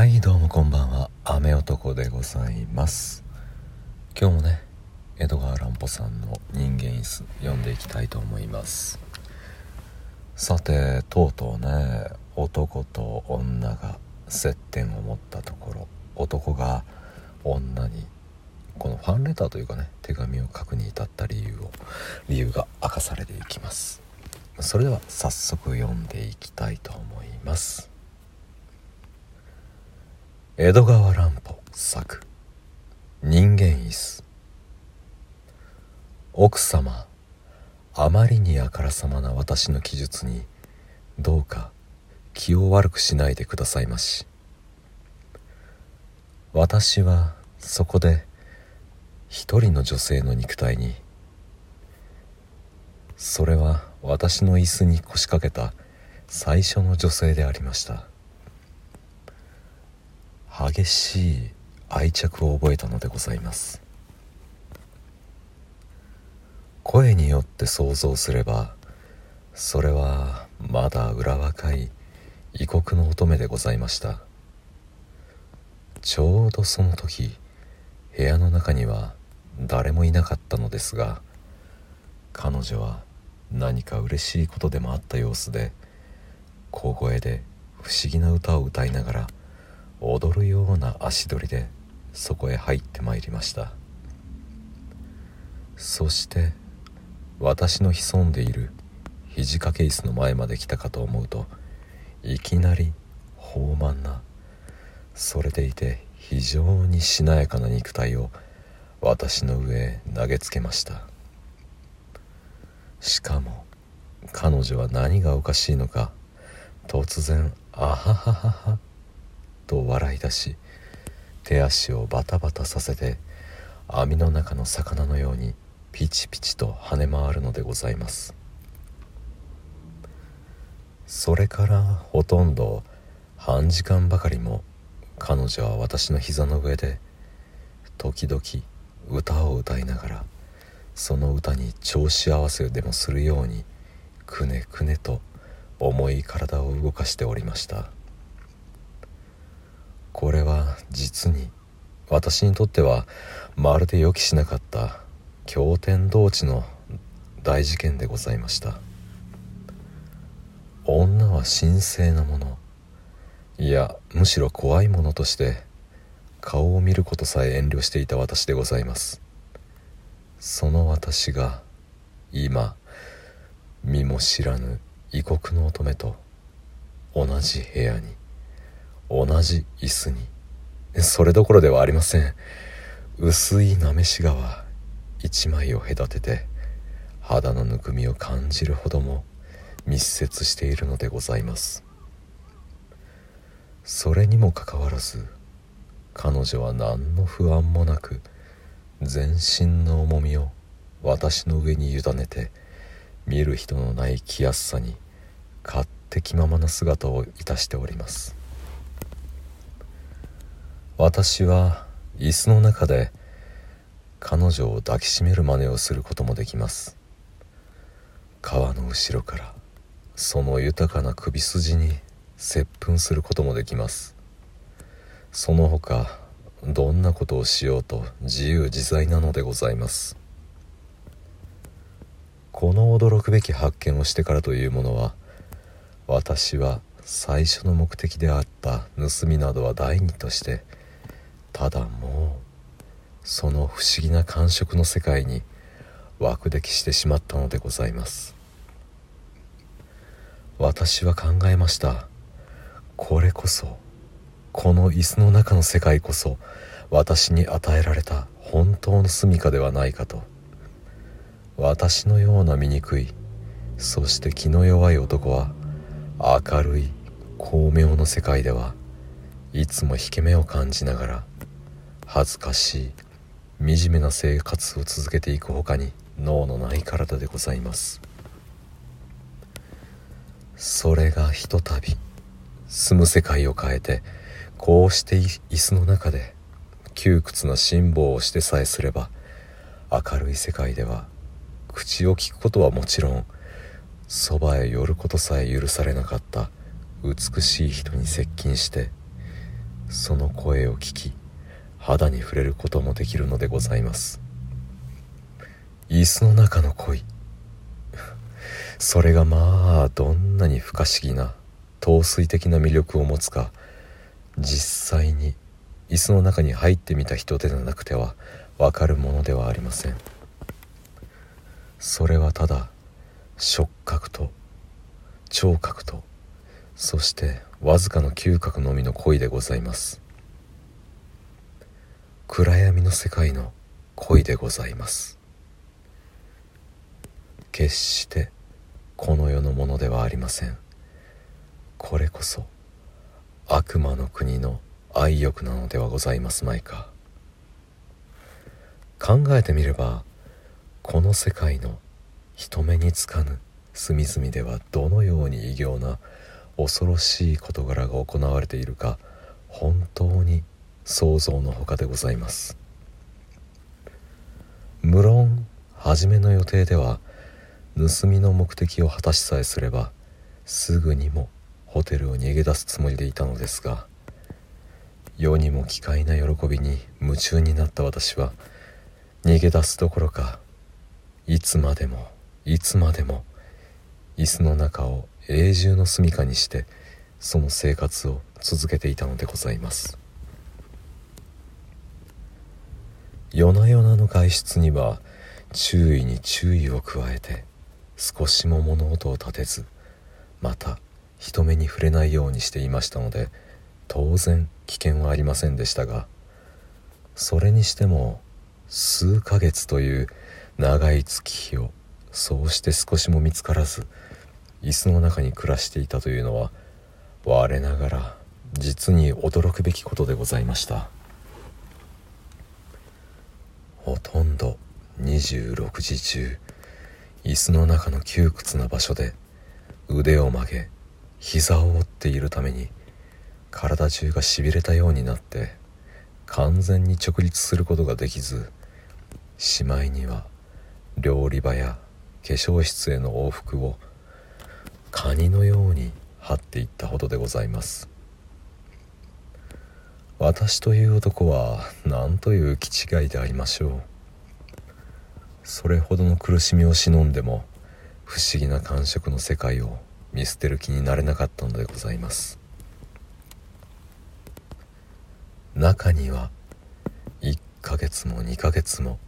はいどうもこんばんは。雨男でございます。今日もね江戸川乱歩さんの人間椅子読んでいきたいと思います。さてとうとうね男と女が接点を持ったところ男が女にこのファンレターというかね手紙を書くに至った理由を理由が明かされていきます。それでは早速読んでいきたいと思います。江戸川乱歩作。人間椅子。奥様あまりにあからさまな私の記述にどうか気を悪くしないでくださいまし。私はそこで一人の女性の肉体にそれは私の椅子に腰掛けた最初の女性でありました。激しい愛着を覚えたのでございます。声によって想像すればそれはまだ裏若い異国の乙女でございました。ちょうどその時部屋の中には誰もいなかったのですが彼女は何か嬉しいことでもあった様子で小声で不思議な歌を歌いながら踊るような足取りでそこへ入ってまいりました。そして私の潜んでいる肘掛け椅子の前まで来たかと思うといきなり豊満なそれでいて非常にしなやかな肉体を私の上へ投げつけました。しかも彼女は何がおかしいのか突然「あはははは」と笑い出し手足をバタバタさせて網の中の魚のようにピチピチと跳ね回るのでございます。それからほとんど半時間ばかりも彼女は私の膝の上で時々歌を歌いながらその歌に調子合わせでもするようにくねくねと重い体を動かしておりました。これは実に私にとってはまるで予期しなかった経典同地の大事件でございました。女は神聖なもの。いやむしろ怖いものとして顔を見ることさえ遠慮していた私でございます。その私が今身も知らぬ異国の乙女と同じ部屋に。同じ椅子に。それどころではありません。薄いなめし川一枚を隔てて肌のぬくみを感じるほども密接しているのでございます。それにもかかわらず彼女は何の不安もなく全身の重みを私の上に委ねて見る人のない気安さに勝手気ままな姿をいたしております。私は椅子の中で彼女を抱きしめる真似をすることもできます。川の後ろからその豊かな首筋に接吻することもできます。その他どんなことをしようと自由自在なのでございます。この驚くべき発見をしてからというものは私は最初の目的であった盗みなどは第二としてただもうその不思議な感触の世界に枠できしてしまったのでございます。私は考えました。これこそこの椅子の中の世界こそ私に与えられた本当の住処ではないかと。私のような醜いそして気の弱い男は明るい巧妙の世界ではいつも引け目を感じながら恥ずかしい惨めな生活を続けていくほかに脳のない体でございます。それがひとたび住む世界を変えてこうして椅子の中で窮屈な辛抱をしてさえすれば明るい世界では口を聞くことはもちろんそばへ寄ることさえ許されなかった美しい人に接近してその声を聞き肌に触れることもできるのでございます。椅子の中の恋。それがまあどんなに不可思議な陶酔的な魅力を持つか実際に椅子の中に入ってみた人でなくてはわかるものではありません。それはただ触覚と聴覚とそしてわずかの嗅覚のみの恋でございます。暗闇の世界の恋でございます。決してこの世のものではありません。これこそ悪魔の国の愛欲なのではございますまいか。考えてみればこの世界の人目につかぬ隅々ではどのように異形な恐ろしい事柄が行われているか本当に想像のほかでございます。無論初めの予定では盗みの目的を果たしさえすればすぐにもホテルを逃げ出すつもりでいたのですが世にも奇怪な喜びに夢中になった私は逃げ出すどころかいつまでもいつまでも椅子の中を永住の住処にしてその生活を続けていたのでございます。夜な夜なの外出には注意に注意を加えて少しも物音を立てずまた人目に触れないようにしていましたので当然危険はありませんでしたがそれにしても数ヶ月という長い月日をそうして少しも見つからず椅子の中に暮らしていたというのは我ながら実に驚くべきことでございました。ほとんど26時中椅子の中の窮屈な場所で腕を曲げ膝を折っているために体中がしびれたようになって完全に直立することができずしまいには料理場や化粧室への往復をカニのように張っていったほどでございます。私という男は何という気違いでありましょう。それほどの苦しみを忍んでも不思議な感触の世界を見捨てる気になれなかったのでございます。中には1ヶ月も2ヶ月も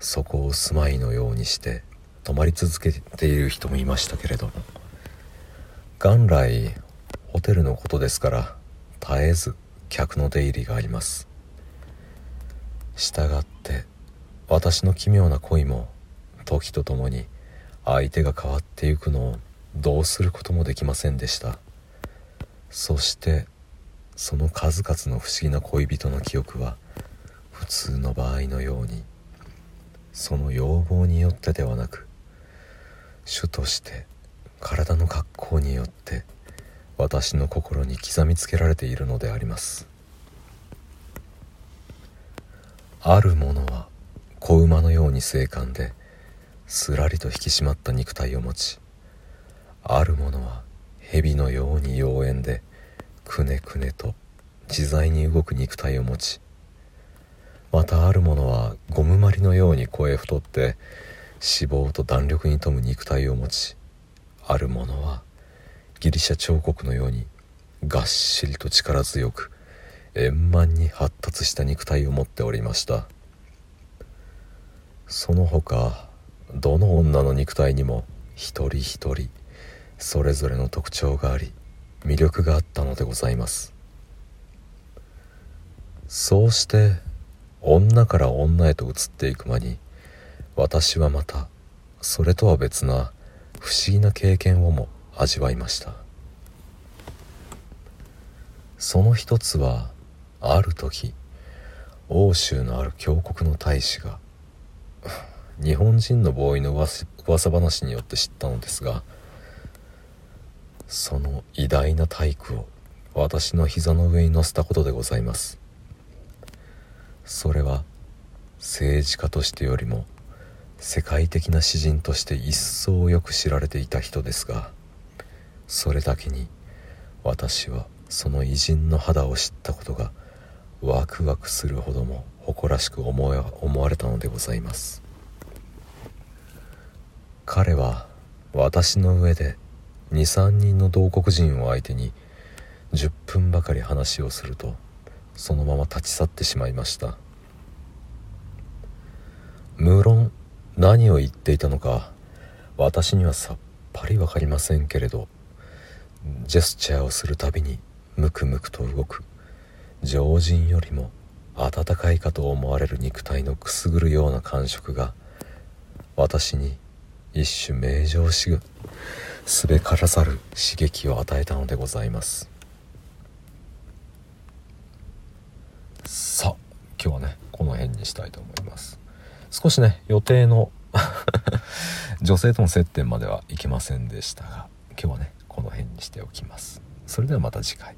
そこを住まいのようにして泊まり続けている人もいましたけれども。元来ホテルのことですから絶えず客の出入りがあります。したがって私の奇妙な恋も時とともに相手が変わってゆくのをどうすることもできませんでした。そしてその数々の不思議な恋人の記憶は普通の場合のようにその要望によってではなく主として体の格好によって私の心に刻みつけられているのであります。ある者は子馬のように精悍ですらりと引き締まった肉体を持ちある者は蛇のように妖艶でくねくねと自在に動く肉体を持ちまたある者はゴムまりのように声太って脂肪と弾力に富む肉体を持ちある者はギリシャ彫刻のようにがっしりと力強く円満に発達した肉体を持っておりました。その他どの女の肉体にも一人一人それぞれの特徴があり魅力があったのでございます。そうして女から女へと移っていく間に私はまたそれとは別な不思議な経験をも味わいました。その一つはある時欧州のある峡谷の大使が日本人のボーイの噂話によって知ったのですがその偉大な体育を私の膝の上に乗せたことでございます。それは政治家としてよりも世界的な詩人として一層よく知られていた人ですがそれだけに私はその偉人の肌を知ったことがワクワクするほども誇らしく思思われたのでございます。彼は私の上で23人の同国人を相手に10分ばかり話をするとそのまま立ち去ってしまいました。無論何を言っていたのか私にはさっぱり分かりませんけれどジェスチャーをするたびにムクムクと動く常人よりも温かいかと思われる肉体のくすぐるような感触が私に一種名状しぐすべからざる刺激を与えたのでございます。さあ今日はねこの辺にしたいと思います。少しね予定の 女性との接点まではいけませんでしたが今日はねこの辺にしておきます。それではまた次回。